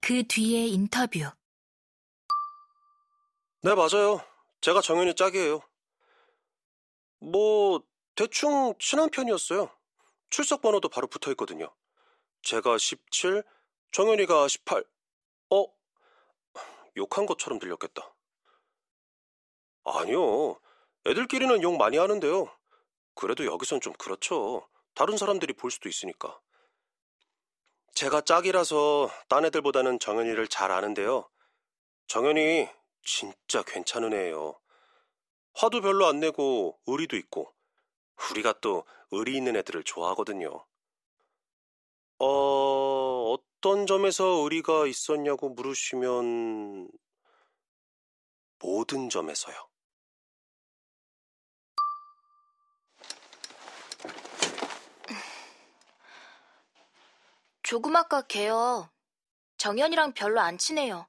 그 뒤의 인터뷰 네, 맞아요. 제가 정현이 짝이에요. 뭐, 대충 친한 편이었어요. 출석 번호도 바로 붙어 있거든요. 제가 17, 정현이가 18. 어? 욕한 것처럼 들렸겠다. 아니요. 애들끼리는 욕 많이 하는데요. 그래도 여기선 좀 그렇죠. 다른 사람들이 볼 수도 있으니까. 제가 짝이라서 딴 애들보다는 정현이를 잘 아는데요. 정현이 진짜 괜찮은 애예요. 화도 별로 안 내고 의리도 있고 우리가 또 의리 있는 애들을 좋아하거든요. 어, 어떤 점에서 의리가 있었냐고 물으시면 모든 점에서요. 조그마까 걔요. 정연이랑 별로 안 친해요.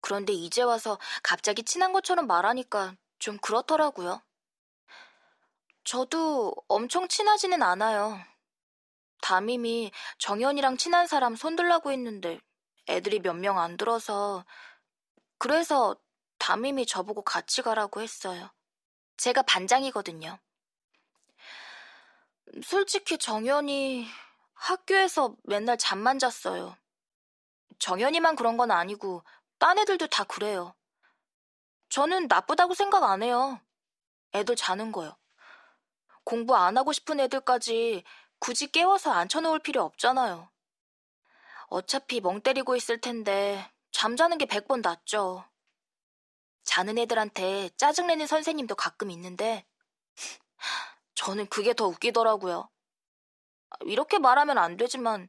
그런데 이제 와서 갑자기 친한 것처럼 말하니까 좀 그렇더라고요. 저도 엄청 친하지는 않아요. 담임이 정연이랑 친한 사람 손들라고 했는데 애들이 몇 명 안 들어서 그래서 담임이 저보고 같이 가라고 했어요. 제가 반장이거든요. 솔직히 정연이 학교에서 맨날 잠만 잤어요. 정연이만 그런 건 아니고 딴 애들도 다 그래요. 저는 나쁘다고 생각 안 해요. 애들 자는 거요. 공부 안 하고 싶은 애들까지 굳이 깨워서 앉혀놓을 필요 없잖아요. 어차피 멍 때리고 있을 텐데 잠자는 게 백 번 낫죠. 자는 애들한테 짜증내는 선생님도 가끔 있는데 저는 그게 더 웃기더라고요. 이렇게 말하면 안 되지만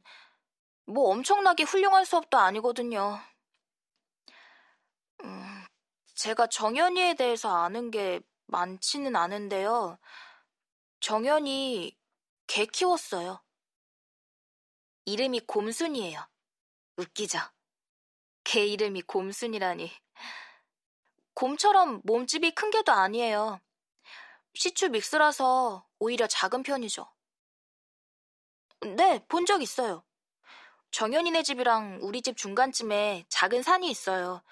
뭐 엄청나게 훌륭한 수업도 아니거든요. 음, 제가 정연이에 대해서 아는 게 많지는 않은데요. 정연이 개 키웠어요. 이름이 곰순이에요. 웃기죠? 개 이름이 곰순이라니. 곰처럼 몸집이 큰 개도 아니에요. 시추 믹스라서 오히려 작은 편이죠. 네, 본 적 있어요. 정연이네 집이랑 우리 집 중간쯤에 작은 산이 있어요.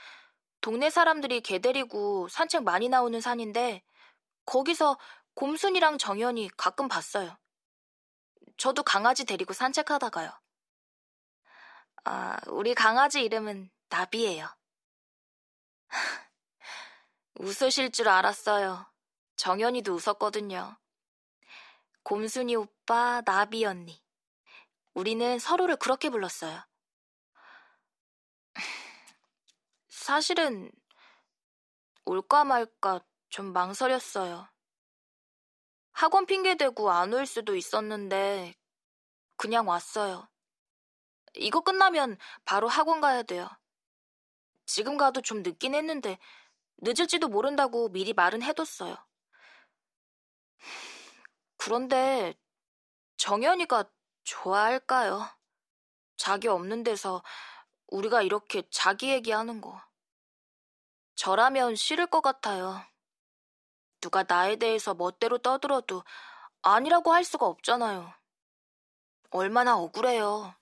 동네 사람들이 개 데리고 산책 많이 나오는 산인데 거기서 곰순이랑 정연이 가끔 봤어요. 저도 강아지 데리고 산책하다가요. 아, 우리 강아지 이름은 나비예요. 웃으실 줄 알았어요. 정연이도 웃었거든요. 곰순이 오빠, 나비 언니. 우리는 서로를 그렇게 불렀어요. 사실은 올까 말까 좀 망설였어요. 학원 핑계대고 안 올 수도 있었는데 그냥 왔어요. 이거 끝나면 바로 학원 가야 돼요. 지금 가도 좀 늦긴 했는데 늦을지도 모른다고 미리 말은 해뒀어요. 그런데 정연이가 좋아할까요? 자기 없는 데서 우리가 이렇게 자기 얘기하는 거. 저라면 싫을 것 같아요. 누가 나에 대해서 멋대로 떠들어도 아니라고 할 수가 없잖아요. 얼마나 억울해요.